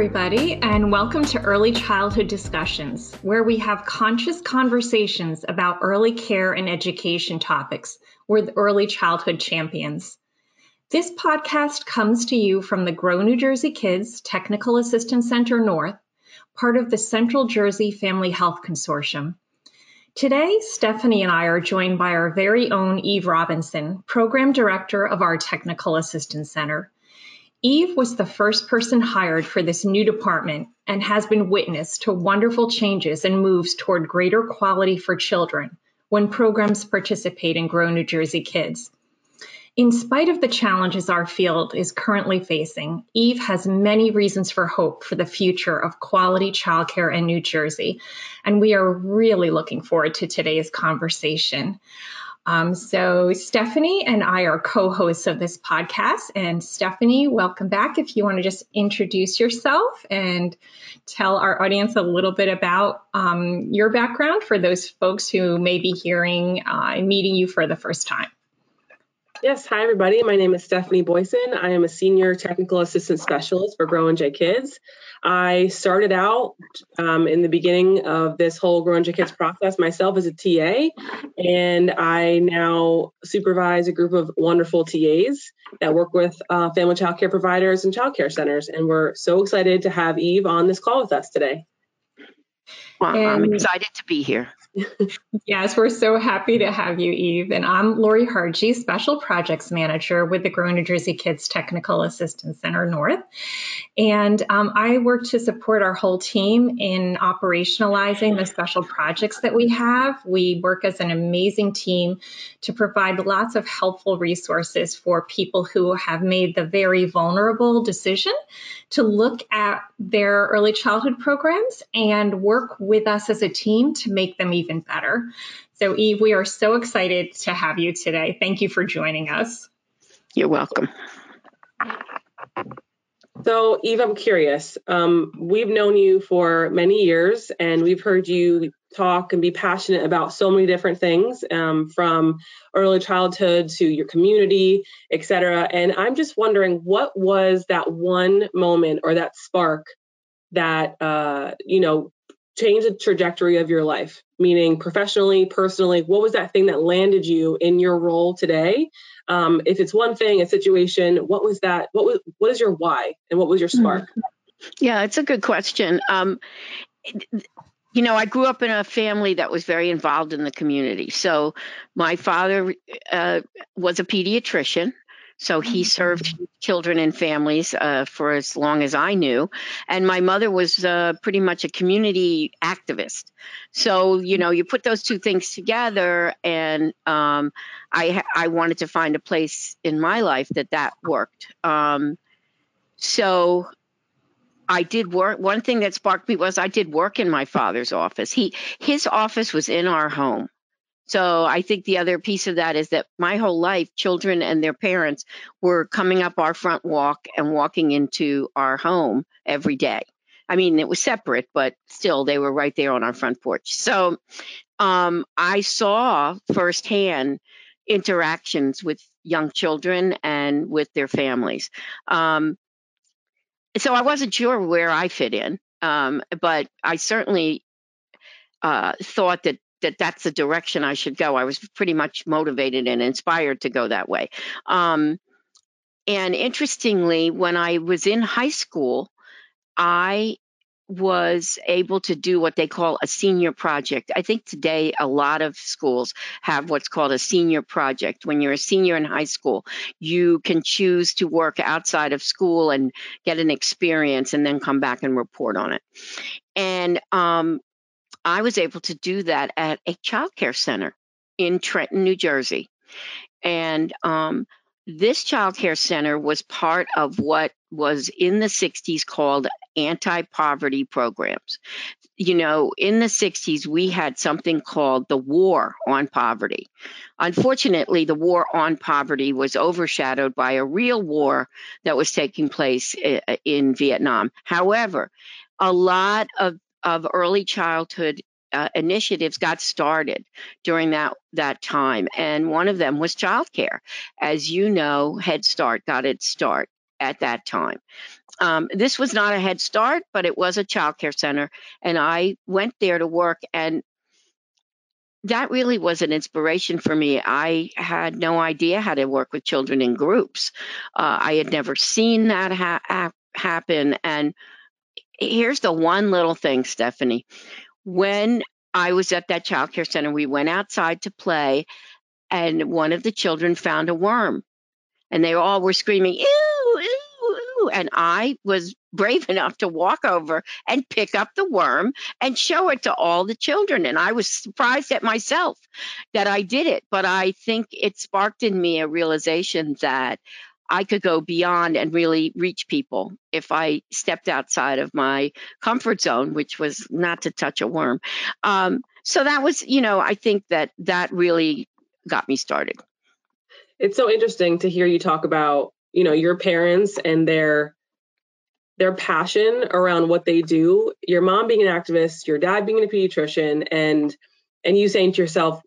Everybody, and welcome to Early Childhood Discussions, where we have conscious conversations about early care and education topics with early childhood champions. This podcast comes to you from the Grow New Jersey Kids Technical Assistance Center North, part of the Central Jersey Family Health Consortium. Today, Stephanie and I are joined by our very own Eve Robinson, Program Director of our Technical Assistance Center. Eve was the first person hired for this new department and has been witness to wonderful changes and moves toward greater quality for children when programs participate in Grow New Jersey Kids. In spite of the challenges our field is currently facing, Eve has many reasons for hope for the future of quality childcare in New Jersey, and we are really looking forward to today's conversation. Um, so, Stephanie and I are co hosts of this podcast. And Stephanie, welcome back. If you want to just introduce yourself and tell our audience a little bit about um, your background for those folks who may be hearing uh, and meeting you for the first time. Yes, hi everybody. My name is Stephanie Boyson. I am a senior technical assistant specialist for Grow NJ Kids. I started out um, in the beginning of this whole Grow NJ Kids process myself as a TA, and I now supervise a group of wonderful TAs that work with uh, family child care providers and child care centers. And we're so excited to have Eve on this call with us today. Well, I'm excited to be here yes, we're so happy to have you, Eve. And I'm Lori Hargy, Special Projects Manager with the Grow New Jersey Kids Technical Assistance Center North. And um, I work to support our whole team in operationalizing the special projects that we have. We work as an amazing team to provide lots of helpful resources for people who have made the very vulnerable decision to look at their early childhood programs and work with us as a team to make them even better. So, Eve, we are so excited to have you today. Thank you for joining us. You're welcome. So, Eve, I'm curious. Um, we've known you for many years, and we've heard you talk and be passionate about so many different things, um, from early childhood to your community, et cetera. And I'm just wondering, what was that one moment or that spark that uh, you know changed the trajectory of your life? Meaning, professionally, personally, what was that thing that landed you in your role today um, if it's one thing, a situation, what was that? What was what is your why, and what was your spark? Yeah, it's a good question. Um, you know, I grew up in a family that was very involved in the community. So my father uh, was a pediatrician. So he mm-hmm. served children and families uh, for as long as I knew. And my mother was uh, pretty much a community activist. So, you know, you put those two things together, and um, I, I wanted to find a place in my life that that worked. Um, so I did work. One thing that sparked me was I did work in my father's office. He his office was in our home. So I think the other piece of that is that my whole life, children and their parents were coming up our front walk and walking into our home every day. I mean, it was separate, but still, they were right there on our front porch. So um, I saw firsthand interactions with young children and with their families. Um, so I wasn't sure where I fit in, um, but I certainly uh, thought that that that's the direction I should go. I was pretty much motivated and inspired to go that way. Um, and interestingly, when I was in high school, I was able to do what they call a senior project. I think today a lot of schools have what's called a senior project. When you're a senior in high school, you can choose to work outside of school and get an experience and then come back and report on it. And um, I was able to do that at a child care center in Trenton, New Jersey. And um, this child care center was part of what was in the 60s called anti poverty programs. You know, in the 60s, we had something called the War on Poverty. Unfortunately, the War on Poverty was overshadowed by a real war that was taking place eh, eh, in Vietnam. However, a lot of of early childhood uh, initiatives got started during that that time, and one of them was childcare. As you know, Head Start got its start at that time. Um, this was not a Head Start, but it was a child care center. And I went there to work, and that really was an inspiration for me. I had no idea how to work with children in groups. Uh, I had never seen that ha- happen. And here's the one little thing, Stephanie. When I was at that child care center, we went outside to play, and one of the children found a worm. And they all were screaming, ew, ew, ew. And I was brave enough to walk over and pick up the worm and show it to all the children. And I was surprised at myself that I did it. But I think it sparked in me a realization that I could go beyond and really reach people if I stepped outside of my comfort zone, which was not to touch a worm. Um, so that was, you know, I think that that really got me started. It's so interesting to hear you talk about, you know, your parents and their their passion around what they do. Your mom being an activist, your dad being a pediatrician, and and you saying to yourself,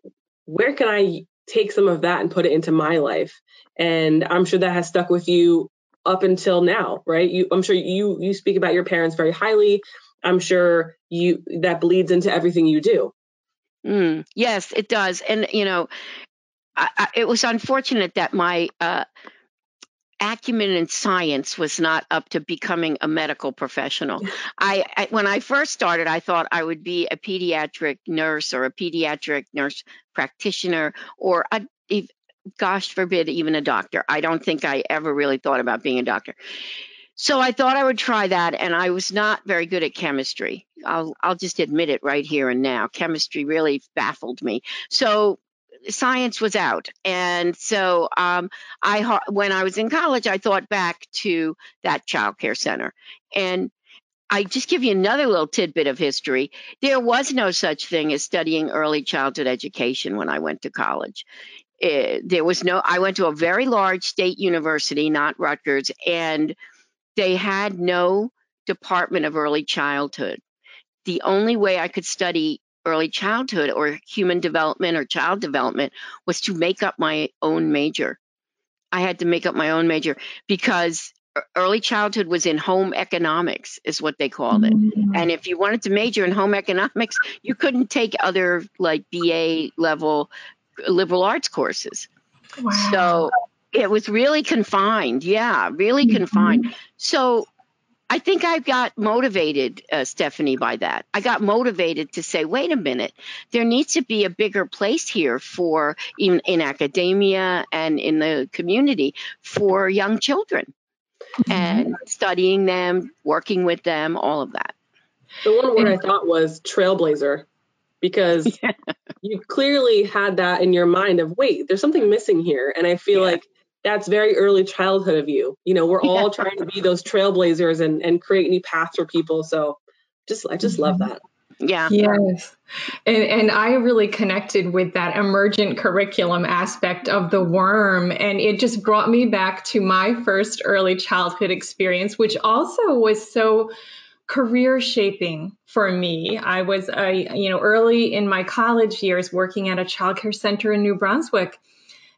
where can I take some of that and put it into my life? And I'm sure that has stuck with you up until now, right? You, I'm sure you you speak about your parents very highly. I'm sure you that bleeds into everything you do. Mm, yes, it does. And you know, I, I, it was unfortunate that my uh, acumen in science was not up to becoming a medical professional. I, I, when I first started, I thought I would be a pediatric nurse or a pediatric nurse practitioner or a, gosh forbid even a doctor. I don't think I ever really thought about being a doctor. So I thought I would try that, and I was not very good at chemistry. I'll I'll just admit it right here and now. Chemistry really baffled me. So science was out, and so um, I when I was in college, I thought back to that child care center, and I just give you another little tidbit of history. There was no such thing as studying early childhood education when I went to college. Eh, there was no, I went to a very large state university, not Rutgers, and they had no department of early childhood. The only way I could study early childhood or human development or child development was to make up my own major. I had to make up my own major because early childhood was in home economics is what they called it mm-hmm. and if you wanted to major in home economics you couldn't take other like ba level liberal arts courses wow. so it was really confined. Yeah, really mm-hmm. confined. So I think I got motivated, uh, Stephanie, by that. I got motivated to say, wait a minute, there needs to be a bigger place here for in, in academia and in the community for young children mm-hmm. and studying them, working with them, all of that. The one word I thought was trailblazer because yeah. you clearly had that in your mind of, wait, there's something missing here. And I feel yeah. like that's very early childhood of you. You know, we're all trying to be those trailblazers and and create new paths for people. So just I just love mm-hmm. that. Yeah. Yes. And and I really connected with that emergent curriculum aspect of the worm and it just brought me back to my first early childhood experience which also was so career shaping for me. I was a you know early in my college years working at a childcare center in New Brunswick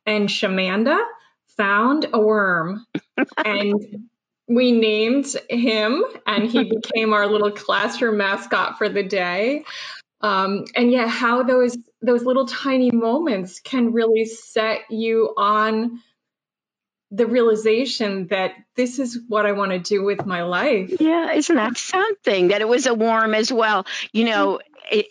and Shamanda found a worm and we named him and he became our little classroom mascot for the day um, and yet how those those little tiny moments can really set you on the realization that this is what I want to do with my life. Yeah, isn't that something? That it was a worm as well. You know,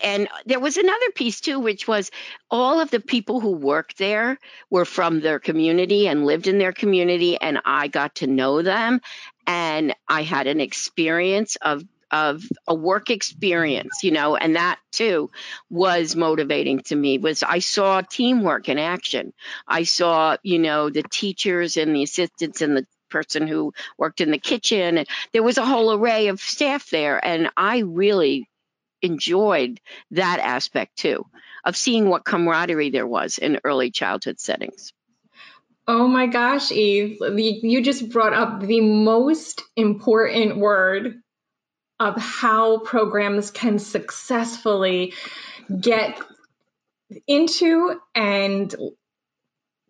and there was another piece too, which was all of the people who worked there were from their community and lived in their community, and I got to know them, and I had an experience of of a work experience you know and that too was motivating to me was i saw teamwork in action. I saw you know the teachers and the assistants and the person who worked in the kitchen and there was a whole array of staff there and i really enjoyed that aspect too of seeing what camaraderie there was in early childhood settings. Oh my gosh, Eve, you just brought up the most important word of how programs can successfully get into and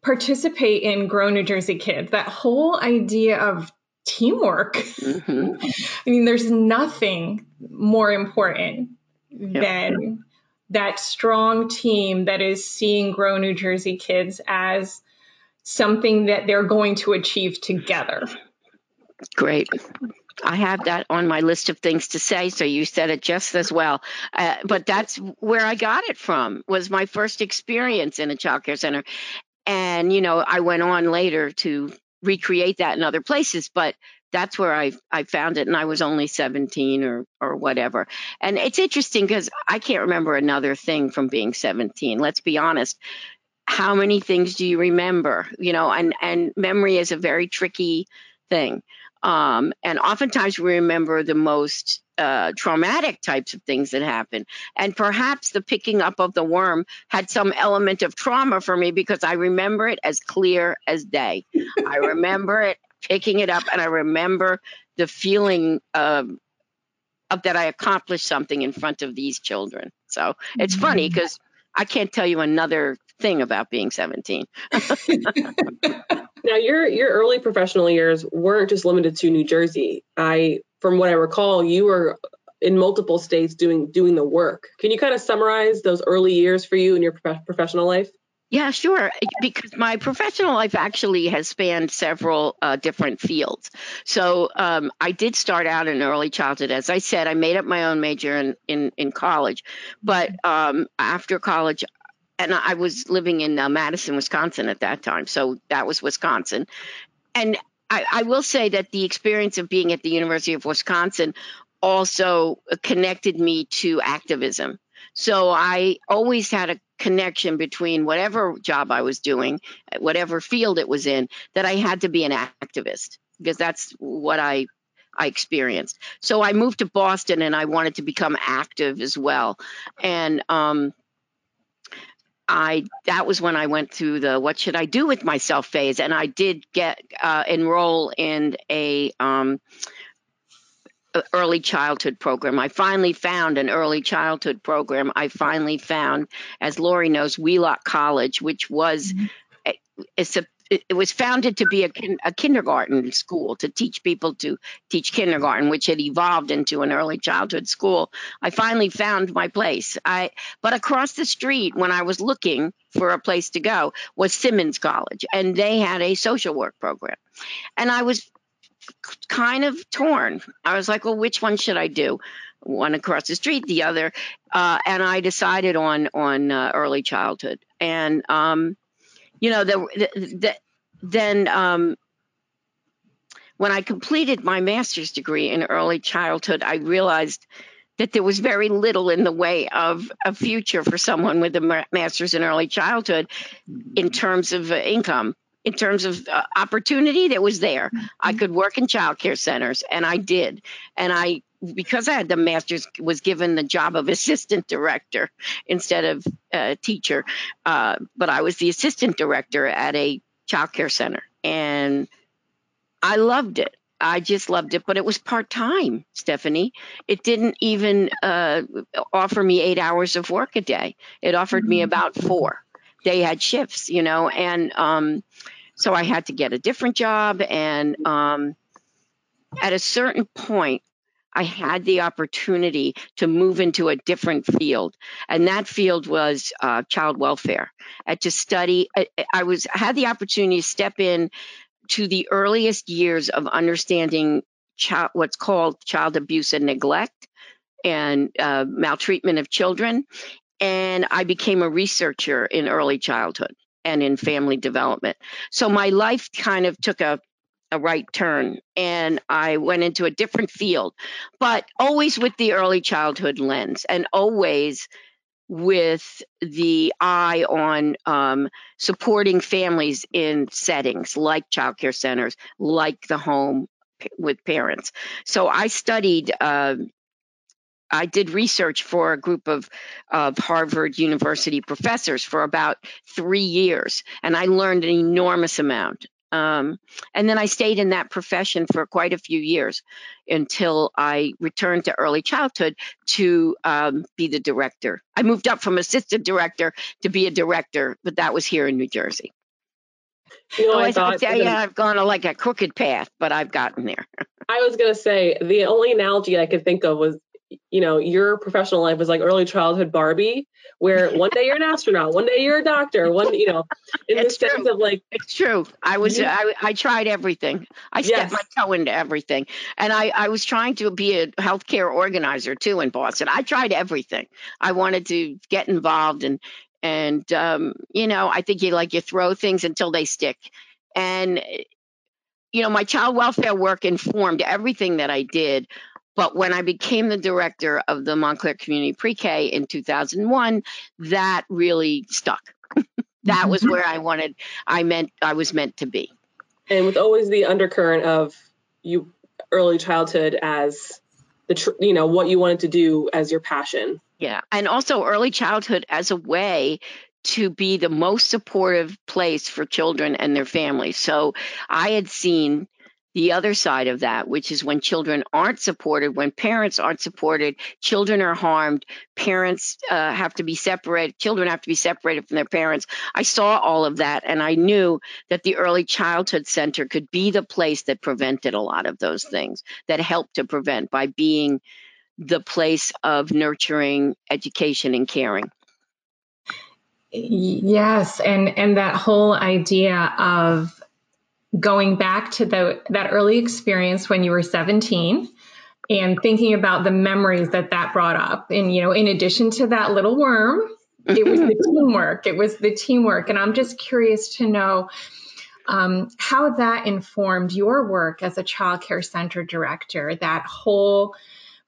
participate in Grow New Jersey Kids. That whole idea of teamwork. Mm-hmm. I mean, there's nothing more important yep. than that strong team that is seeing Grow New Jersey Kids as something that they're going to achieve together. Great. I have that on my list of things to say. So you said it just as well. Uh, but that's where I got it from. Was my first experience in a child care center, and you know I went on later to recreate that in other places. But that's where I I found it, and I was only 17 or or whatever. And it's interesting because I can't remember another thing from being 17. Let's be honest. How many things do you remember? You know, and and memory is a very tricky thing. Um, and oftentimes we remember the most uh, traumatic types of things that happen. And perhaps the picking up of the worm had some element of trauma for me because I remember it as clear as day. I remember it picking it up and I remember the feeling of, of that I accomplished something in front of these children. So it's funny because mm-hmm. I can't tell you another thing about being 17. now your your early professional years weren't just limited to New Jersey. I from what I recall, you were in multiple states doing doing the work. Can you kind of summarize those early years for you in your prof- professional life? Yeah, sure. Because my professional life actually has spanned several uh, different fields. So um, I did start out in early childhood. As I said, I made up my own major in, in, in college. But um, after college, and I was living in uh, Madison, Wisconsin at that time. So that was Wisconsin. And I, I, will say that the experience of being at the University of Wisconsin also connected me to activism. So I always had a connection between whatever job I was doing, whatever field it was in, that I had to be an activist because that's what I I experienced. So I moved to Boston and I wanted to become active as well. And um, I that was when I went through the what should I do with myself phase, and I did get uh, enroll in a um, early childhood program. I finally found an early childhood program. I finally found, as Lori knows, Wheelock College, which was mm-hmm. a, a, it was founded to be a, a, kindergarten school to teach people to teach kindergarten, which had evolved into an early childhood school. I finally found my place. I but across the street, when I was looking for a place to go, was Simmons College, and they had a social work program, and I was kind of torn. I was like, well, which one should I do? One across the street, the other, uh, and I decided on on uh, early childhood, and um, you know, the, the, the then um, when I completed my master's degree in early childhood, I realized that there was very little in the way of a future for someone with a master's in early childhood in terms of uh, income in terms of uh, opportunity that was there. I could work in childcare centers, and I did. And I, because I had the master's, was given the job of assistant director instead of uh, teacher. Uh, but I was the assistant director at a childcare center, and I loved it. I just loved it, but it was part time, Stephanie. It didn't even uh, offer me eight hours of work a day. It offered me mm-hmm. about four. They had shifts, you know, and um, so I had to get a different job. And um, at a certain point, I had the opportunity to move into a different field, and that field was uh, child welfare. And to study, I, I was I had the opportunity to step in to the earliest years of understanding child, what's called child abuse and neglect and uh, maltreatment of children. And I became a researcher in early childhood and in family development. So my life kind of took a a right turn and I went into a different field, but always with the early childhood lens and always with the eye on um, supporting families in settings like childcare centers, like the home with parents. So I studied uh, I did research for a group of, of Harvard University professors for about three years, and I learned an enormous amount. Um, and then I stayed in that profession for quite a few years until I returned to early childhood to um, be the director. I moved up from assistant director to be a director, but that was here in New Jersey. You know, Oh, I I thought tell you, I've gone a, like a crooked path, but I've gotten there. I was gonna say the only analogy I could think of was, you know, your professional life was like early childhood Barbie, where one day you're an astronaut, one day you're a doctor, one, you know, in the It's sense true. of like, It's true. I was Yeah. I, I tried everything. I stepped Yes. my toe into everything. And I, I was trying to be a healthcare organizer too in Boston. I tried everything. I wanted to get involved and and um, you know, I think you like you throw things until they stick. And you know, my child welfare work informed everything that I did. But when I became the director of the Montclair Community Pre-K in 2001, that really stuck. that was mm-hmm. where I wanted I meant I was meant to be. and with always the undercurrent of you early childhood as the, tr- you know, what you wanted to do as your passion. Yeah. And also early childhood as a way to be the most supportive place for children and their families. So I had seen the other side of that, which is when children aren't supported, when parents aren't supported, children are harmed, parents uh, have to be separated, children have to be separated from their parents. I saw all of that and I knew that the early childhood center could be the place that prevented a lot of those things, that helped to prevent by being the place of nurturing education and caring. Yes, and and that whole idea of going back to the that early experience when you were 17 and thinking about the memories that that brought up. And you know in addition to that little worm it was the teamwork. It was the teamwork. And i'm just curious to know um, how that informed your work as a child care center director that whole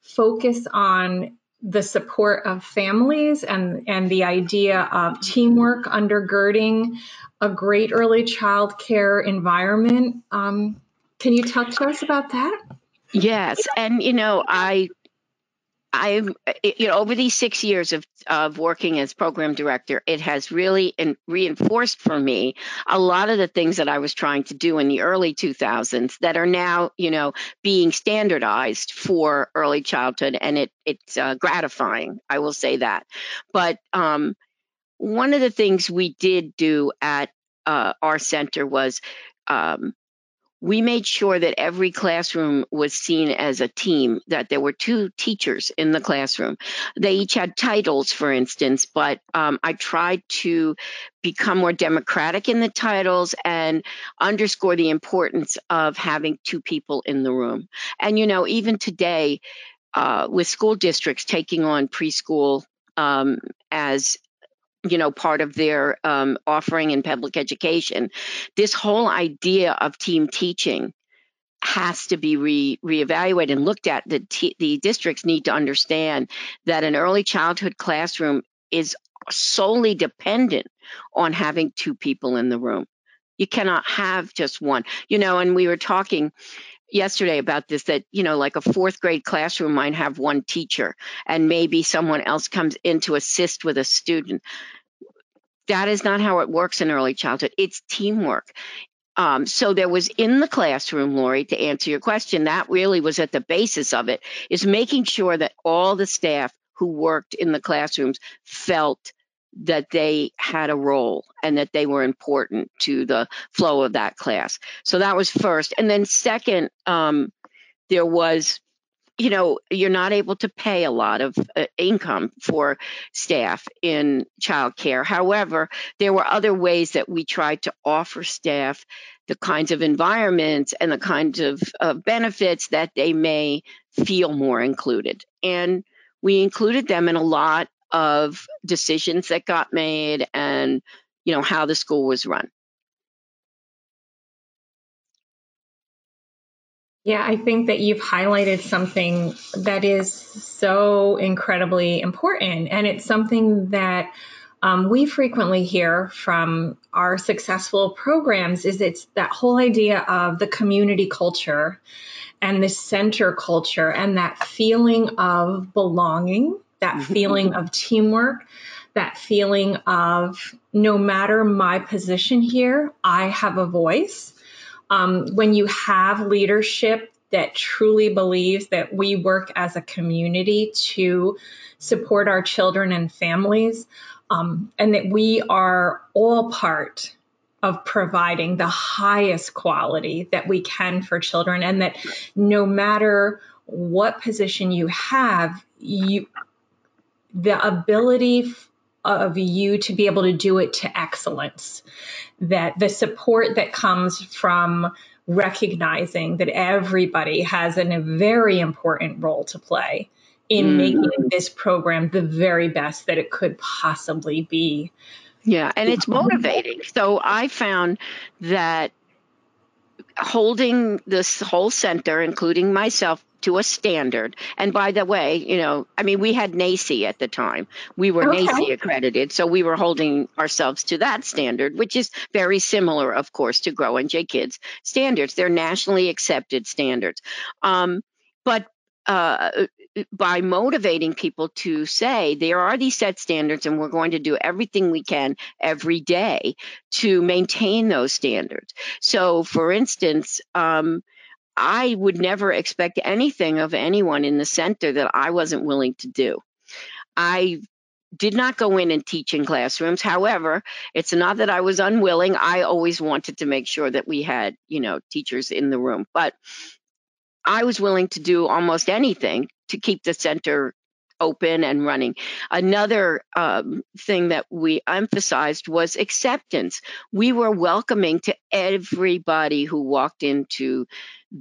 focus on the support of families and and the idea of teamwork undergirding a great early child care environment um, can you talk to us about that Yes, and you know, I, I, you know, over these six years of of working as program director, it has really in, reinforced for me a lot of the things that I was trying to do in the early 2000s that are now, you know, being standardized for early childhood, and it it's uh, gratifying. I will say that, but um, one of the things we did do at uh, our center was. Um, we made sure that every classroom was seen as a team, that there were two teachers in the classroom. They each had titles, for instance, but um, I tried to become more democratic in the titles and underscore the importance of having two people in the room. And, you know, even today, uh, with school districts taking on preschool um, as you know part of their um, offering in public education. This whole idea of team teaching has to be re reevaluated and looked at. The t- the districts need to understand that an early childhood classroom is solely dependent on having two people in the room. You cannot have just one. You know and we were talking yesterday about this that you know like a fourth grade classroom might have one teacher and maybe someone else comes in to assist with a student that is not how it works in early childhood. It's teamwork. Um, so there was in the classroom, Lori, to answer your question, that really was at the basis of it, is making sure that all the staff who worked in the classrooms felt that they had a role and that they were important to the flow of that class. So that was first. And then second, um, there was you know, you're not able to pay a lot of uh, income for staff in childcare. However, there were other ways that we tried to offer staff the kinds of environments and the kinds of uh, benefits that they may feel more included. And we included them in a lot of decisions that got made and, you know, how the school was run. Yeah, I think that you've highlighted something that is so incredibly important. And it's something that um, we frequently hear from our successful programs is it's that whole idea of the community culture and the center culture and that feeling of belonging, that feeling of teamwork, that feeling of no matter my position here, I have a voice. Um, when you have leadership that truly believes that we work as a community to support our children and families, um, and that we are all part of providing the highest quality that we can for children and that no matter what position you have you the ability of you to be able to do it to excellence that the support that comes from recognizing that everybody has a very important role to play in mm. making this program the very best that it could possibly be yeah, and it's motivating. So I found that holding this whole center, including myself, to a standard. And by the way, you know, I mean, we had NAEYC at the time. We were okay. NAEYC accredited, so we were holding ourselves to that standard, which is very similar, of course, to Grow NJ Kids standards. They're nationally accepted standards. Um, but uh, by motivating people to say there are these set standards and we're going to do everything we can every day to maintain those standards. So, for instance, um, I would never expect anything of anyone in the center that I wasn't willing to do. I did not go in and teach in classrooms. However, it's not that I was unwilling. I always wanted to make sure that we had, you know, teachers in the room. But I was willing to do almost anything to keep the center open and running. Another um, thing that we emphasized was acceptance. We were welcoming to everybody who walked into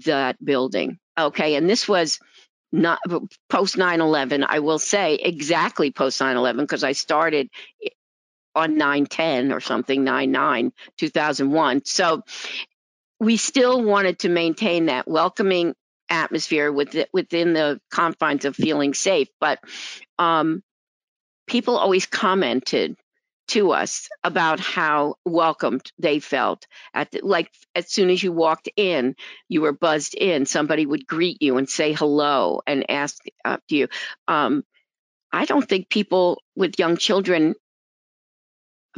that building. Okay, and this was not post 9-11 i will say exactly post 9-11 because i started on 9-10 or something 9-9 2001 so we still wanted to maintain that welcoming atmosphere within, within the confines of feeling safe. But um, people always commented to us about how welcomed they felt at the, like as soon as you walked in you were buzzed in somebody would greet you and say hello and ask after you um, i don't think people with young children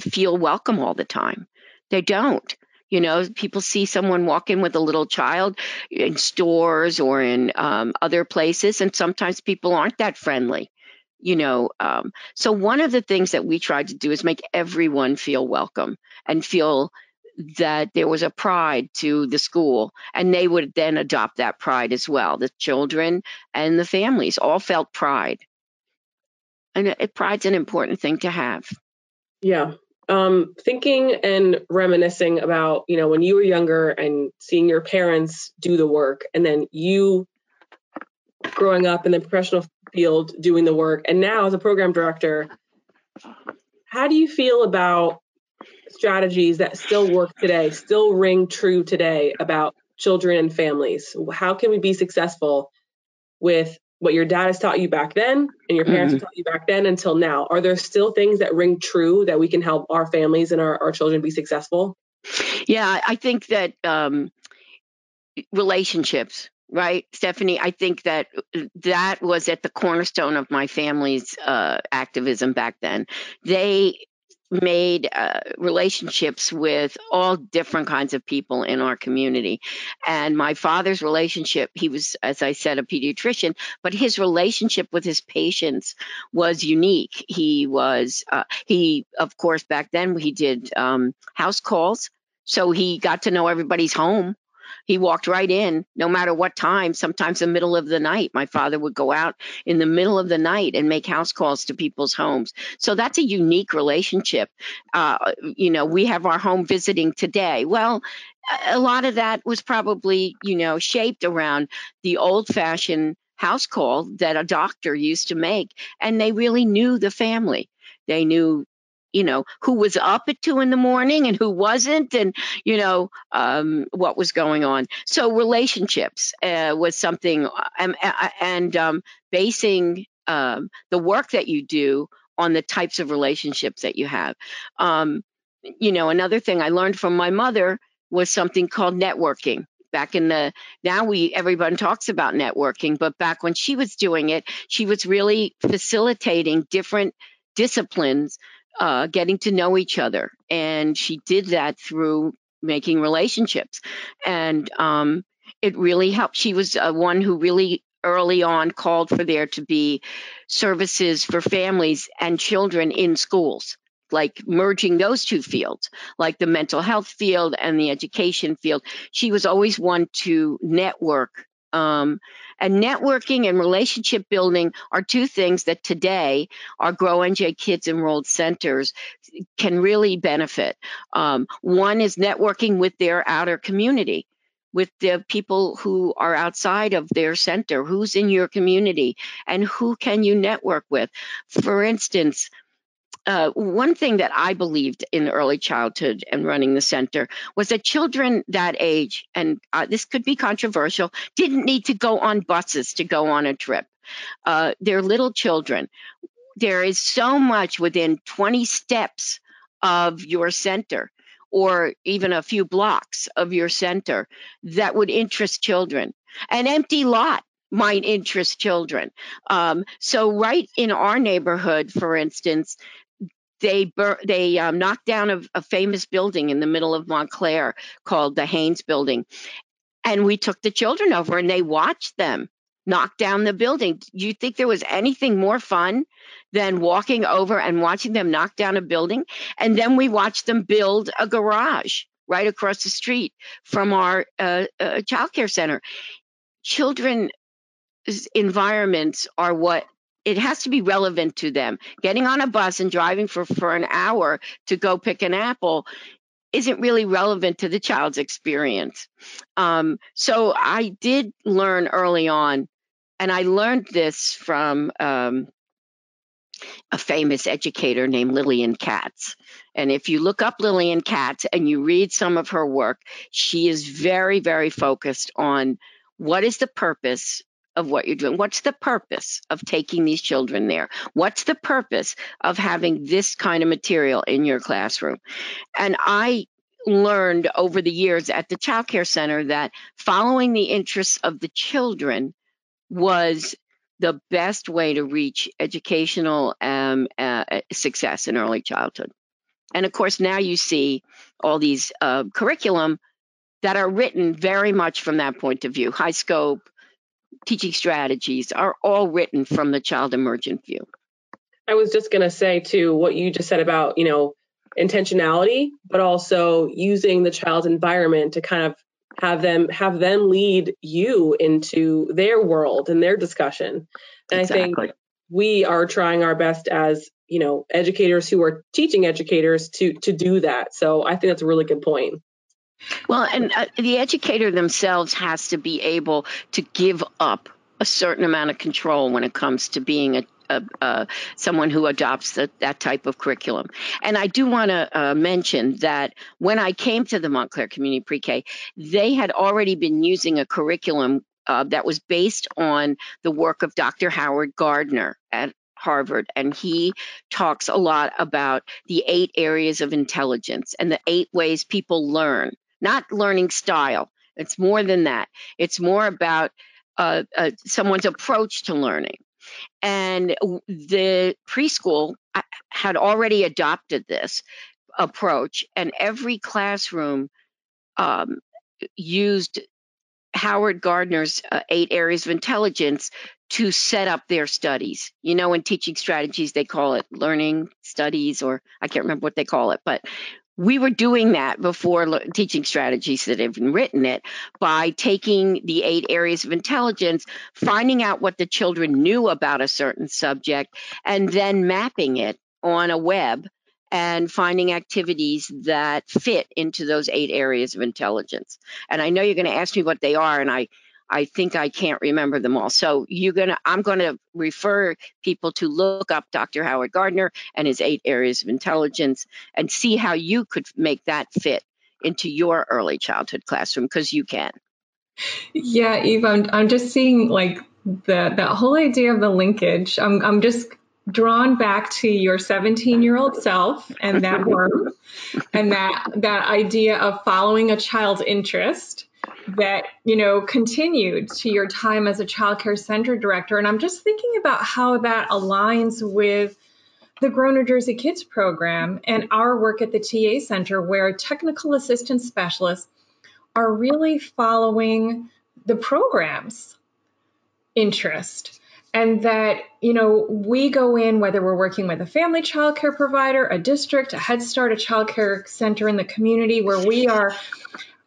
feel welcome all the time they don't you know, people see someone walk in with a little child in stores or in um, other places, and sometimes people aren't that friendly. You know, um, so one of the things that we tried to do is make everyone feel welcome and feel that there was a pride to the school, and they would then adopt that pride as well. The children and the families all felt pride, and it, pride's an important thing to have. Yeah, um, thinking and reminiscing about you know when you were younger and seeing your parents do the work and then you growing up in the professional field doing the work and now as a program director how do you feel about strategies that still work today still ring true today about children and families? How can we be successful with what your dad has taught you back then and your parents mm-hmm. taught you back then until now. Are there still things that ring true that we can help our families and our, our children be successful? Yeah i think that um, relationships right? Stephanie i think that that was at the cornerstone of my family's uh, activism back then. They made uh, relationships with all different kinds of people in our community. And my father's relationship, he was, as I said, a pediatrician, but his relationship with his patients was unique. He was, uh, he, of course, back then he did um, house calls. So he got to know everybody's home he walked right in, no matter what time, sometimes the middle of the night. My father would go out in the middle of the night and make house calls to people's homes. So that's a unique relationship. Uh, you know, we have our home visiting today. Well, a lot of that was probably, you know, shaped around the old fashioned house call that a doctor used to make. And they really knew the family. They knew you know who was up at two in the morning and who wasn't and you know um, what was going on. So relationships uh, was something uh, and, and um, basing um, the work that you do on the types of relationships that you have. Um, you know another thing i learned from my mother was something called networking. Back in the now we everyone talks about networking but back when she was doing it she was really facilitating different disciplines uh, getting to know each other. And she did that through making relationships. And um, it really helped. She was uh, one who really early on called for there to be services for families and children in schools like merging those two fields, like the mental health field and the education field. She was always one to network. Um, and networking and relationship building are two things that today our Grow NJ Kids enrolled centers can really benefit. Um, one is networking with their outer community with the people who are outside of their center, who's in your community, and who can you network with. For instance, uh, one thing that I believed in early childhood and running the center was that children that age, and uh, this could be controversial, didn't need to go on buses to go on a trip. Uh, they're little children. There is so much within 20 steps of your center or even a few blocks of your center that would interest children. An empty lot might interest children. Um, so, right in our neighborhood, for instance, they bur- they um, knocked down a, a famous building in the middle of Montclair called the Haynes Building, and we took the children over and they watched them knock down the building. Do you think there was anything more fun than walking over and watching them knock down a building? And then we watched them build a garage right across the street from our uh, uh, center. Children's environments are what it has to be relevant to them. Getting on a bus and driving for, for an hour to go pick an apple isn't really relevant to the child's experience. Um, so I did learn early on, and I learned this from um, a famous educator named Lillian Katz. And if you look up Lillian Katz and you read some of her work, she is very, very focused on what is the purpose of what you're doing? What's the purpose of taking these children there? What's the purpose of having this kind of material in your classroom? And I learned over the years at the child care center that following the interests of the children was the best way to reach educational um, uh, success in early childhood. And of course, now you see all these uh, curriculum that are written very much from that point of view high scope, teaching strategies are all written from the child emergent view. I was just going to say too what you just said about, you know, intentionality, but also using the child's environment to kind of have them have them lead you into their world and their discussion. And exactly. I think we are trying our best as, you know, educators who are teaching educators to to do that. So I think that's a really good point. Well, and uh, the educator themselves has to be able to give up a certain amount of control when it comes to being a uh, someone who adopts the, that type of curriculum. And I do want to uh, mention that when I came to the Montclair Community Pre K, they had already been using a curriculum uh, that was based on the work of Dr. Howard Gardner at Harvard, and he talks a lot about the eight areas of intelligence and the eight ways people learn not learning style. It's more than that. It's more about uh, uh, someone's approach to learning. And the preschool uh, had already adopted this approach, and every classroom um, used Howard Gardner's uh, eight areas of intelligence to set up their studies. You know, in teaching strategies, they call it learning studies, or I can't remember what they call it, but we were doing that before teaching strategies that have been written it by taking the eight areas of intelligence, finding out what the children knew about a certain subject, and then mapping it on a web and finding activities that fit into those eight areas of intelligence. And I know you're going to ask me what they are, and I I think I can't remember them all. So you're gonna I'm gonna refer people to look up Dr. Howard Gardner and his eight areas of intelligence and see how you could make that fit into your early childhood classroom because you can. Yeah, Eve, I'm, I'm just seeing like the that whole idea of the linkage. I'm I'm just drawn back to your 17 year old self and that work and that that idea of following a child's interest that you know continued to your time as a child care center director. And i'm just thinking about how that aligns with the grow new jersey kids program and our work at the ta center where technical assistance specialists are really following the program's interest. And that you know we go in whether we're working with a family child care provider a district a head start a child care center in the community where we are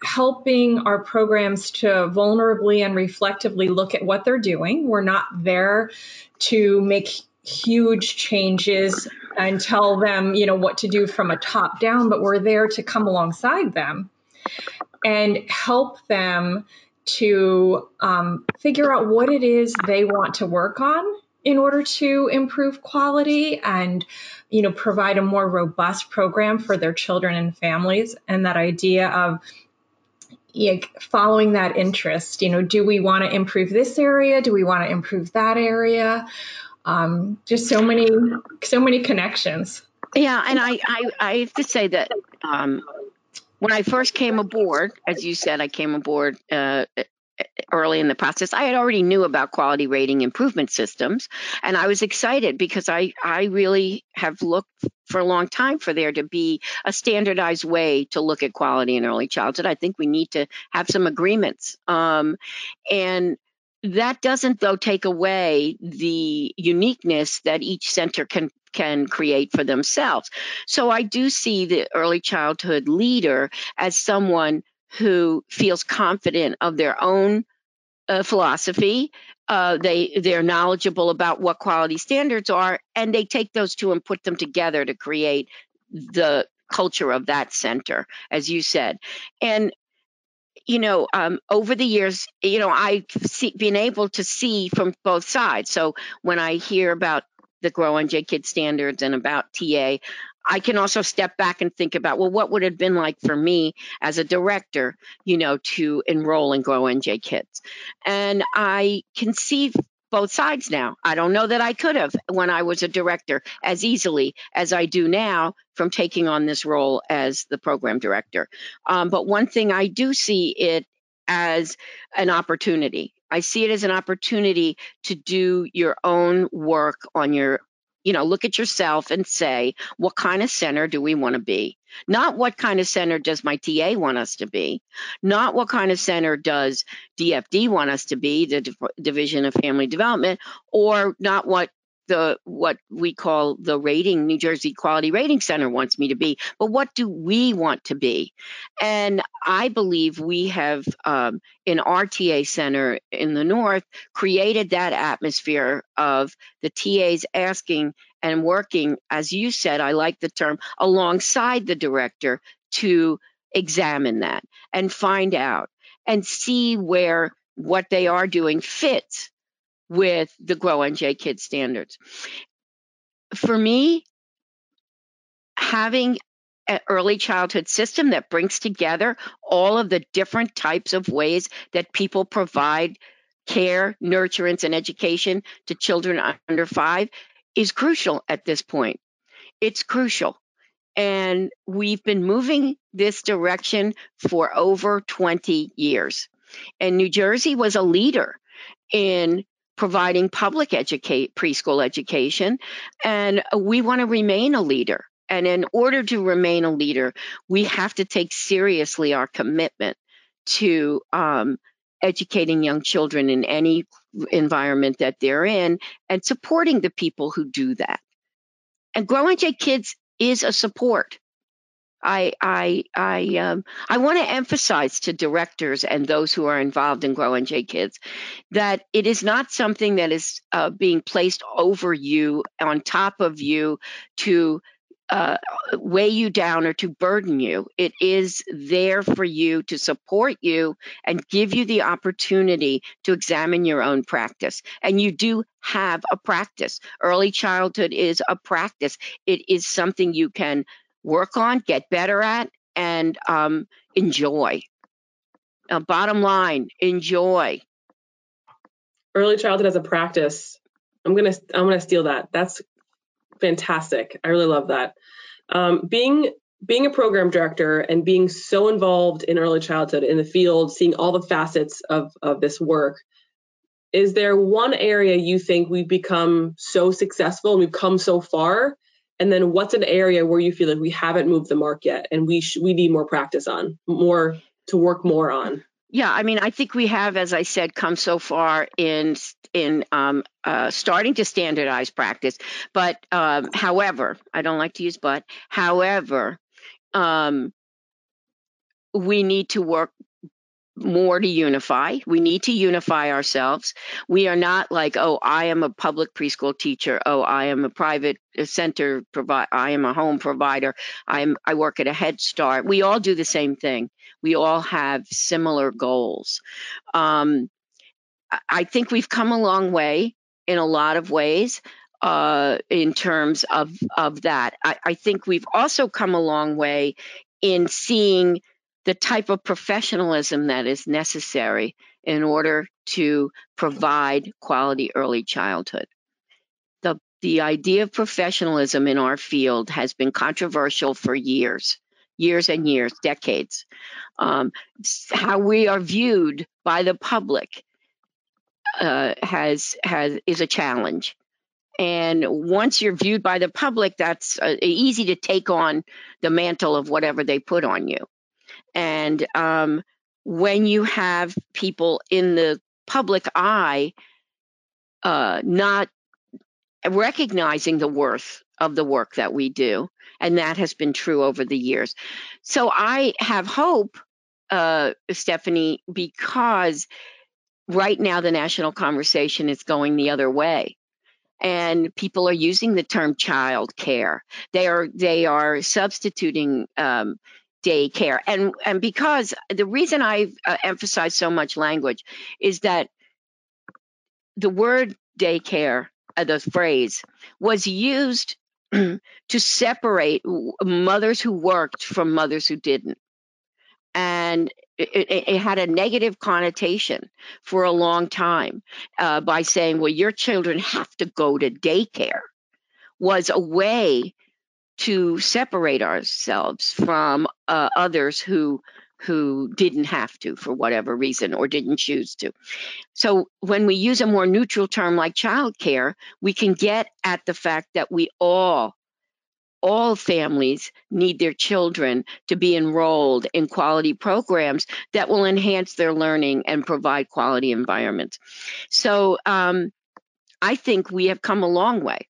helping our programs to vulnerably and reflectively look at what they're doing. We're not there to make huge changes and tell them you know what to do from a top down but we're there to come alongside them and help them to um, figure out what it is they want to work on in order to improve quality and you know provide a more robust program for their children and families. And that idea of following that interest you know do we want to improve this area? Do we want to improve that area? Um, just so many so many connections. Yeah and i i, I have to say that um, when I first came aboard, as you said, I came aboard uh, early in the process. I had already knew about quality rating improvement systems, and I was excited because I I really have looked for a long time for there to be a standardized way to look at quality in early childhood. I think we need to have some agreements, um, and that doesn't though take away the uniqueness that each center can can create for themselves. So I do see the early childhood leader as someone who feels confident of their own uh, philosophy. Uh, they they're knowledgeable about what quality standards are, and they take those two and put them together to create the culture of that center, as you said. And you know, um, over the years, you know, I've see, been able to see from both sides. So when I hear about the Grow NJ Kid standards and about TA. I can also step back and think about, well, what would it have been like for me as a director, you know, to enroll in Grow NJ Kids? And I can see both sides now. I don't know that I could have when I was a director as easily as I do now from taking on this role as the program director. Um, but one thing I do see it as an opportunity. I see it as an opportunity to do your own work on your, you know, look at yourself and say, what kind of center do we want to be? Not what kind of center does my TA want us to be? Not what kind of center does DFD want us to be, the Division of Family Development, or not what the what we call the rating New Jersey Quality Rating Center wants me to be, but what do we want to be? And I believe we have um, in RTA Center in the North created that atmosphere of the TAs asking and working, as you said, I like the term, alongside the director to examine that and find out and see where what they are doing fits with the Grow NJ Kids standards. For me, having an early childhood system that brings together all of the different types of ways that people provide care, nurturance, and education to children under five is crucial at this point. It's crucial. And we've been moving this direction for over 20 years. And New Jersey was a leader in providing public educate preschool education and we want to remain a leader. And in order to remain a leader we have to take seriously our commitment to um, educating young children in any environment that they're in and supporting the people who do that. And Grow NJ Kids is a support I I I um, I want to emphasize to directors and those who are involved in Grow NJ Kids that it is not something that is uh, being placed over you on top of you to uh, weigh you down or to burden you. It is there for you to support you and give you the opportunity to examine your own practice. And you do have a practice. Early childhood is a practice. It is something you can work on, get better at, and um, enjoy. Uh, bottom line, enjoy. Early childhood as a practice. I'm gonna I'm gonna steal that. That's fantastic. I really love that. Um, being being a program director and being so involved in early childhood in the field, seeing all the facets of of this work, is there one area you think we've become so successful and we've come so far and then what's an area where you feel like we haven't moved the mark yet and we sh- we need more practice on more to work more on Yeah, I mean, I think we have, as I said, come so far in in um, uh, starting to standardize practice. But um, however, I don't like to use but. However, um, we need to work more to unify. We need to unify ourselves. We are not like, oh, I am a public preschool teacher. Oh, I am a private uh, center provider. I am a home provider. I'm I work at a Head Start. We all do the same thing. We all have similar goals. Um, I think we've come a long way in a lot of ways uh, in terms of of that. I, I think we've also come a long way in seeing the type of professionalism that is necessary in order to provide quality early childhood. The, the idea of professionalism in our field has been controversial for years, years and years, decades. Um, how we are viewed by the public uh, has has is a challenge. And once you're viewed by the public, that's uh, easy to take on the mantle of whatever they put on you. And um, when you have people in the public eye uh, not recognizing the worth of the work that we do, and that has been true over the years. So I have hope, uh, Stephanie, because right now the national conversation is going the other way and people are using the term child care they are they are substituting um, daycare. And and because the reason I uh, emphasize so much language is that the word daycare, uh, the phrase, was used to separate mothers who worked from mothers who didn't. And it, it, it, had a negative connotation for a long time uh, by saying, well, your children have to go to daycare, was a way to separate ourselves from uh, others who who didn't have to for whatever reason or didn't choose to. So when we use a more neutral term like childcare, we can get at the fact that we all all families need their children to be enrolled in quality programs that will enhance their learning and provide quality environments. So um, I think we have come a long way.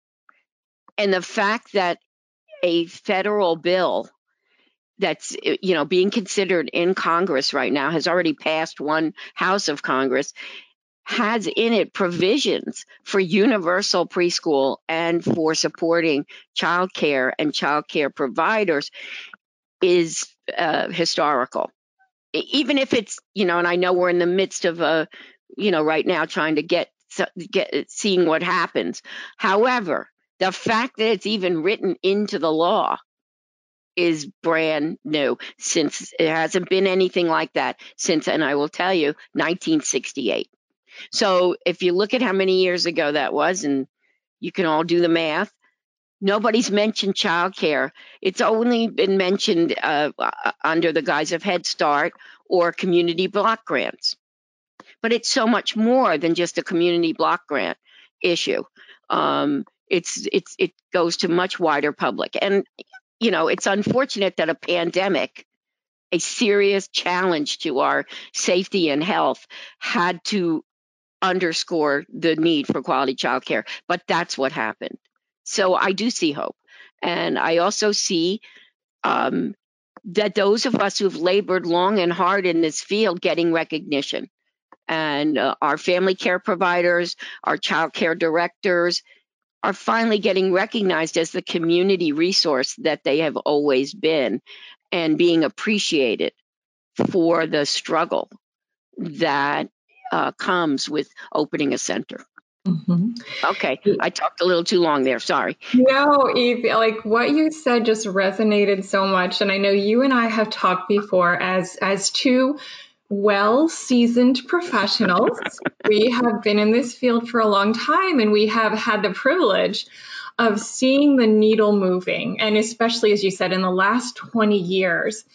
And the fact that a federal bill that's eh, you know being considered in Congress right now has already passed one house of Congress has in it provisions for universal preschool and for supporting child care and child care providers is uh, historical. Even if it's you know and i know we're in the midst of a you know right now trying to get get seeing what happens. However the fact that it's even written into the law is brand new since it hasn't been anything like that since, and I will tell you, 1968. So if you look at how many years ago that was, and you can all do the math, nobody's mentioned childcare. It's only been mentioned uh, uh under the guise of Head Start or community block grants. But it's so much more than just a community block grant issue. Um, it's it's it goes to much wider public. And you know it's unfortunate that a pandemic a serious challenge to our safety and health had to underscore the need for quality childcare but that's what happened. So i do see hope. And i also see um, that those of us who've labored long and hard in this field getting recognition. And uh, our family care providers our child care directors are finally getting recognized as the community resource that they have always been and being appreciated for the struggle that uh, comes with opening a center. Mm-hmm. Okay, I talked a little too long there. Sorry. No, Eve, like what you said just resonated so much, and I know you and I have talked before as as two well seasoned professionals. we have been in this field for a long time and we have had the privilege of seeing the needle moving. And especially, as you said, in the last 20 years,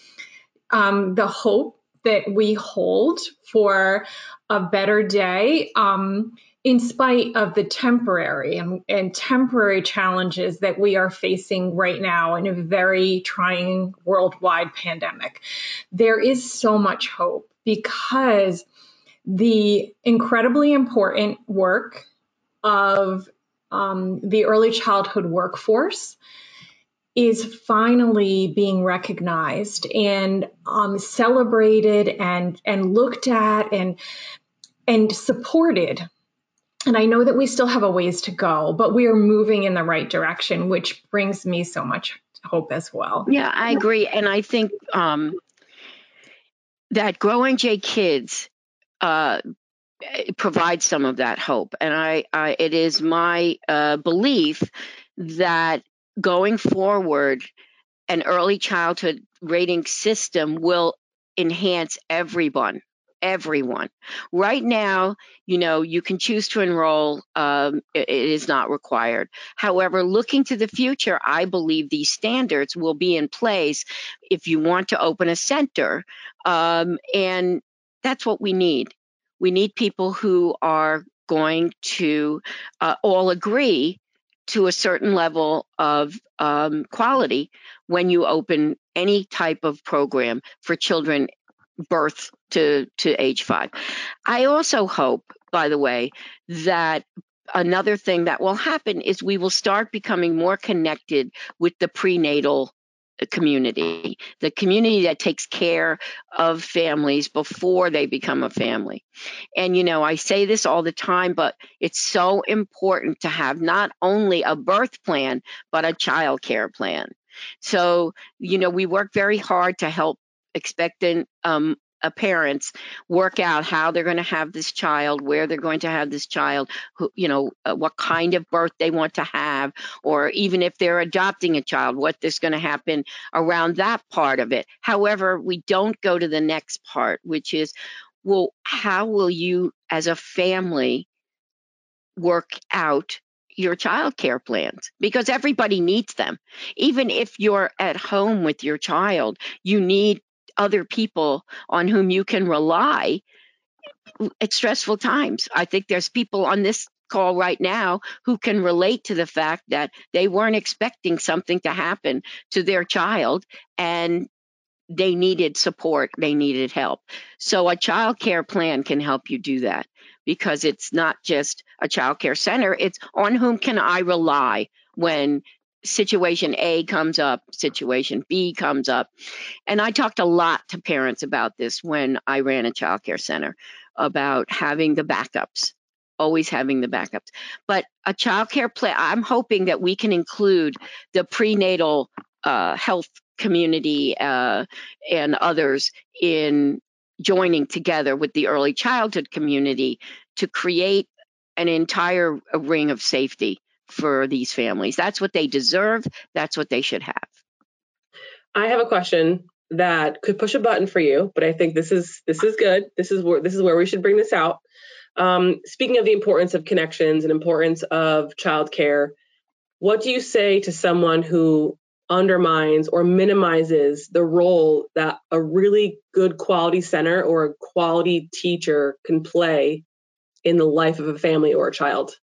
um, the hope that we hold for a better day. Um, in spite of the temporary and, and, temporary challenges that we are facing right now in a very trying worldwide pandemic, there is so much hope because the incredibly important work of um, the early childhood workforce is finally being recognized and um, celebrated and and looked at and and supported. And I know that we still have a ways to go, but we are moving in the right direction, which brings me so much hope as well. Yeah, I agree, and I think um, that Grow NJ Kids uh, provides some of that hope, and I, I it is my uh, belief that going forward, an early childhood rating system will enhance everyone everyone. Right now, you know, you can choose to enroll, um, it, it is not required. However, looking to the future, I believe these standards will be in place if you want to open a center. Um, and that's what we need. We need people who are going to uh, all agree to a certain level of um, quality when you open any type of program for children birth to to age five. I also hope, by the way, that another thing that will happen is we will start becoming more connected with the prenatal community, the community that takes care of families before they become a family. And, you know, I say this all the time, but it's so important to have not only a birth plan, but a child care plan. So, you know, we work very hard to help expectant um, uh, parents work out how they're going to have this child, where they're going to have this child, who, you know, uh, what kind of birth they want to have, or even if they're adopting a child, what is going to happen around that part of it. However, we don't go to the next part, which is, well, how will you as a family work out your child care plans because everybody needs them. Even if you're at home with your child, you need other people on whom you can rely at stressful times. I think there's people on this call right now who can relate to the fact that they weren't expecting something to happen to their child and they needed support, they needed help. So a child care plan can help you do that because it's not just a child care center, it's on whom can I rely when situation A comes up, situation B comes up. And I talked a lot to parents about this when I ran a child care center about having the backups, always having the backups. But a child care plan, I'm hoping that we can include the prenatal uh, health community uh, and others in joining together with the early childhood community to create an entire ring of safety for these families. That's what they deserve. That's what they should have. I have a question that could push a button for you, but I think this is this is good. This is where this is where we should bring this out. Um, speaking of the importance of connections and importance of childcare, what do you say to someone who undermines or minimizes the role that a really good quality center or a quality teacher can play in the life of a family or a child?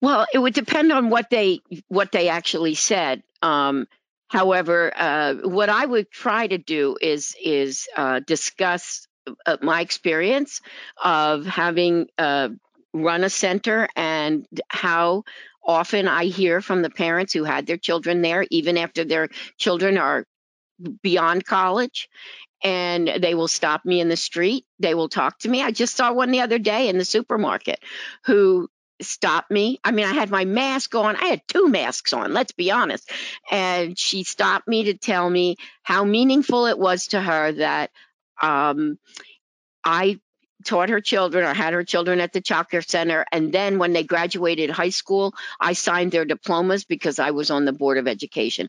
Well, it would depend on what they what they actually said. Um, however, uh, what I would try to do is is uh, discuss uh, my experience of having uh, run a center and how often I hear from the parents who had their children there, even after their children are beyond college, and they will stop me in the street. They will talk to me. I just saw one the other day in the supermarket who stopped me. I mean, I had my mask on. I had two masks on, let's be honest. And she stopped me to tell me how meaningful it was to her that um, I taught her children or had her children at the childcare center. And then when they graduated high school, I signed their diplomas because I was on the board of education.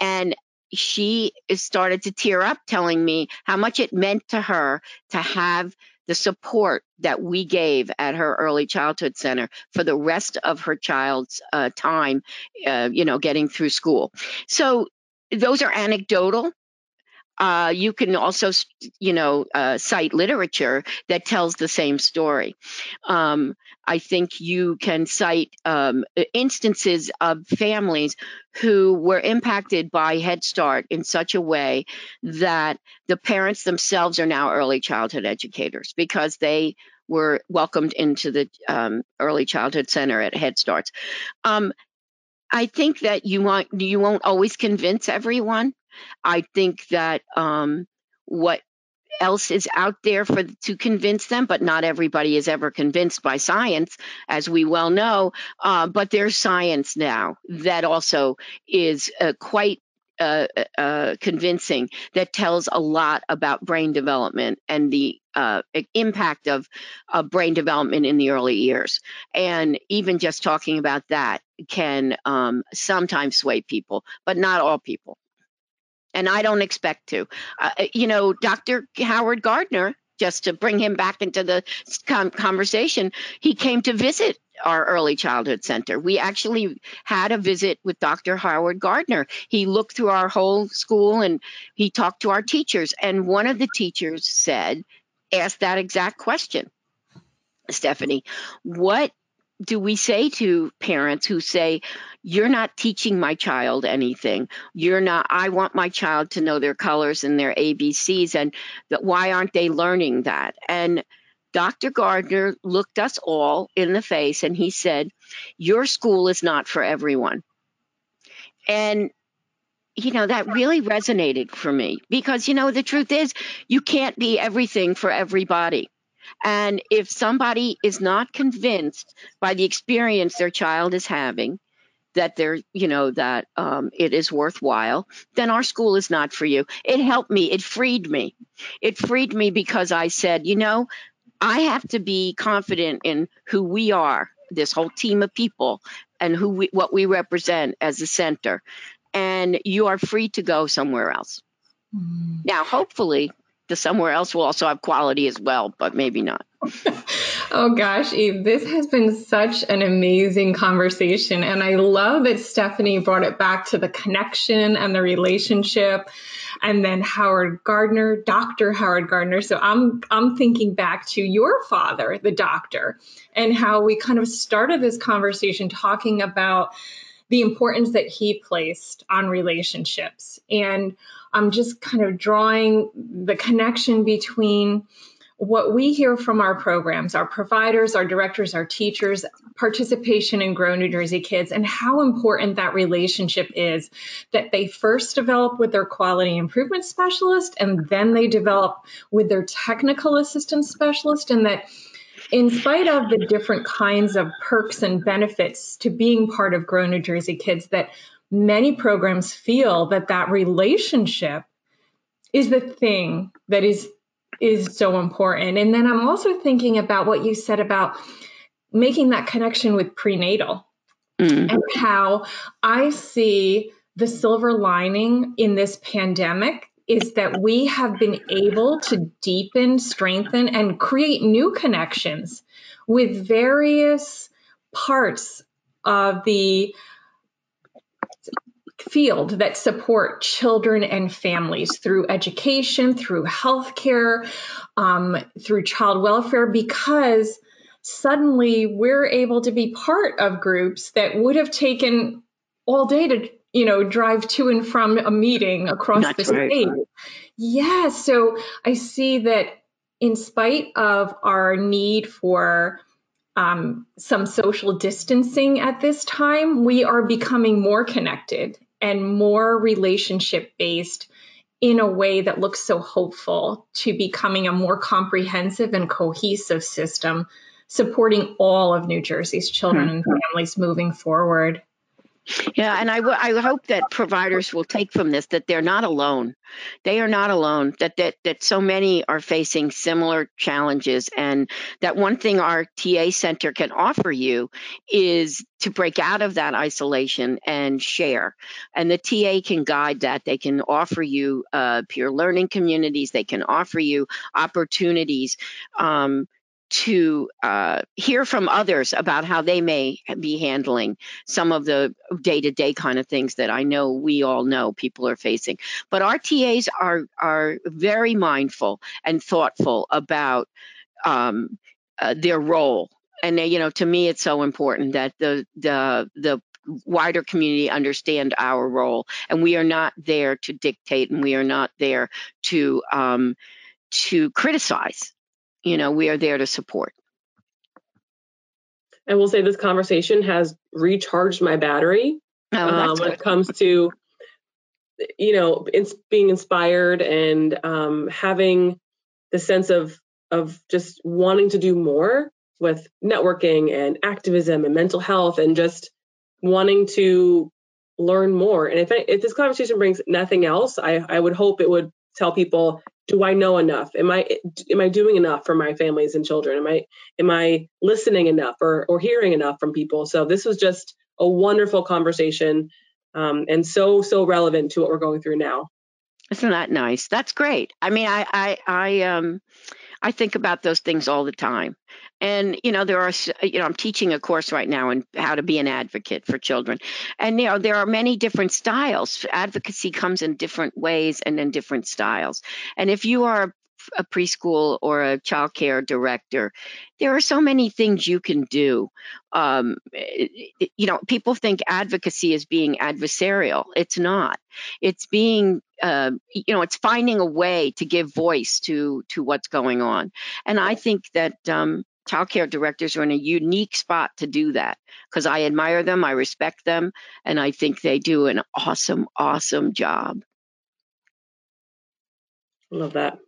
And she started to tear up telling me how much it meant to her to have the support that we gave at her early childhood center for the rest of her child's uh, time, uh, you know, getting through school. So those are anecdotal. Uh, you can also, you know, uh, cite literature that tells the same story. Um, I think you can cite um, instances of families who were impacted by Head Start in such a way that the parents themselves are now early childhood educators because they were welcomed into the um, early childhood center at Head Starts. Um, I think that you want you won't always convince everyone. I think that um, what else is out there for to convince them, but not everybody is ever convinced by science, as we well know. Uh, but there's science now that also is uh, quite uh, uh, convincing that tells a lot about brain development and the uh, impact of, brain development in the early years. And even just talking about that can um, sometimes sway people, but not all people. And I don't expect to. Uh, you know, Dr. Howard Gardner just to bring him back into the conversation, he came to visit our early childhood center. We actually had a visit with Dr. Howard Gardner. He looked through our whole school and he talked to our teachers. And one of the teachers said, asked that exact question, Stephanie, what do we say to parents who say, You're not teaching my child anything? You're not, I want my child to know their colors and their ABCs, and that why aren't they learning that? And Dr. Gardner looked us all in the face and he said, Your school is not for everyone. And you know, that really resonated for me because, you know, the truth is you can't be everything for everybody. And if somebody is not convinced by the experience their child is having, that they're, you know, that um, it is worthwhile, then our school is not for you. It helped me. It freed me. It freed me because I said, you know, I have to be confident in who we are, this whole team of people, and who we, what we represent as a center. And you are free to go somewhere else. Mm. Now, hopefully, somewhere else will also have quality as well, but maybe not. oh gosh, Eve, this has been such an amazing conversation. And I love that Stephanie brought it back to the connection and the relationship. And then Howard Gardner, Dr. Howard Gardner. So I'm I'm thinking back to your father, the doctor, and how we kind of started this conversation talking about the importance that he placed on relationships. And I'm just kind of drawing the connection between what we hear from our programs, our providers, our directors, our teachers, participation in Grow New Jersey Kids, and how important that relationship is that they first develop with their quality improvement specialist and then they develop with their technical assistance specialist, and that in spite of the different kinds of perks and benefits to being part of Grow New Jersey Kids, that many programs feel that that relationship is the thing that is is so important. And then I'm also thinking about what you said about making that connection with prenatal mm. and how I see the silver lining in this pandemic is that we have been able to deepen, strengthen, and create new connections with various parts of the field that support children and families through education, through healthcare, um, through child welfare, because suddenly we're able to be part of groups that would have taken all day to you know drive to and from a meeting across That's the state right. yeah so i see that in spite of our need for um, some social distancing at this time, we are becoming more connected and more relationship based in a way that looks so hopeful to becoming a more comprehensive and cohesive system supporting all of New Jersey's children and hmm. families moving forward. Yeah, and I, w- I hope that providers will take from this that they're not alone. They are not alone. That that that so many are facing similar challenges, and that one thing our TA center can offer you is to break out of that isolation and share. And the TA can guide that. They can offer you uh, peer learning communities. They can offer you opportunities. Um, to uh, hear from others about how they may be handling some of the day to day kind of things that I know we all know people are facing. But our TAs are are very mindful and thoughtful about um, uh, their role. And you know, to me, it's so important that the the the wider community understand our role, and we are not there to dictate, and we are not there to um, to criticize. You know, we are there to support. I will say this conversation has recharged my battery oh, um, when it comes to, you know, it's being inspired and um, having the sense of of just wanting to do more with networking and activism and mental health and just wanting to learn more. And if I, if this conversation brings nothing else, I, I would hope it would tell people do i know enough? Am i am i doing enough for my families and children? Am i am i listening enough or or hearing enough from people? So this was just a wonderful conversation um, and so so relevant to what we're going through now. Isn't that nice? That's great. I mean i i i um I think about those things all the time. And, you know, there are, you know, I'm teaching a course right now on how to be an advocate for children. And, you know, there are many different styles. Advocacy comes in different ways and in different styles. And if you are a preschool or a child care director, there are so many things you can do. Um, you know, people think advocacy is being adversarial. It's not. It's being, uh, you know, it's finding a way to give voice to to what's going on. And I think that um, child care directors are in a unique spot to do that because I admire them, I respect them, and I think they do an awesome, awesome job. Love that.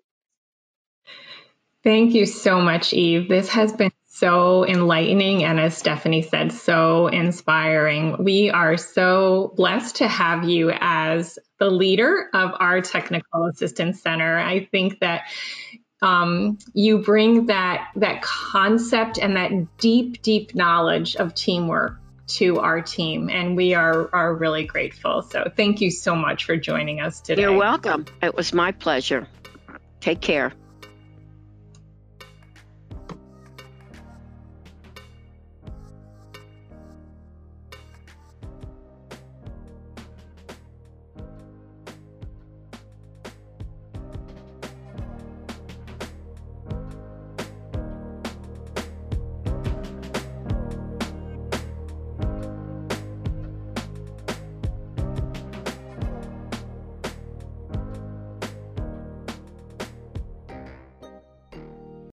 Thank you so much, Eve. This has been so enlightening and, as Stephanie said, so inspiring. We are so blessed to have you as the leader of our Technical Assistance Center. I think that um, you bring that that concept and that deep, deep knowledge of teamwork to our team, and we are are really grateful. So, thank you so much for joining us today. You're welcome. It was my pleasure. Take care.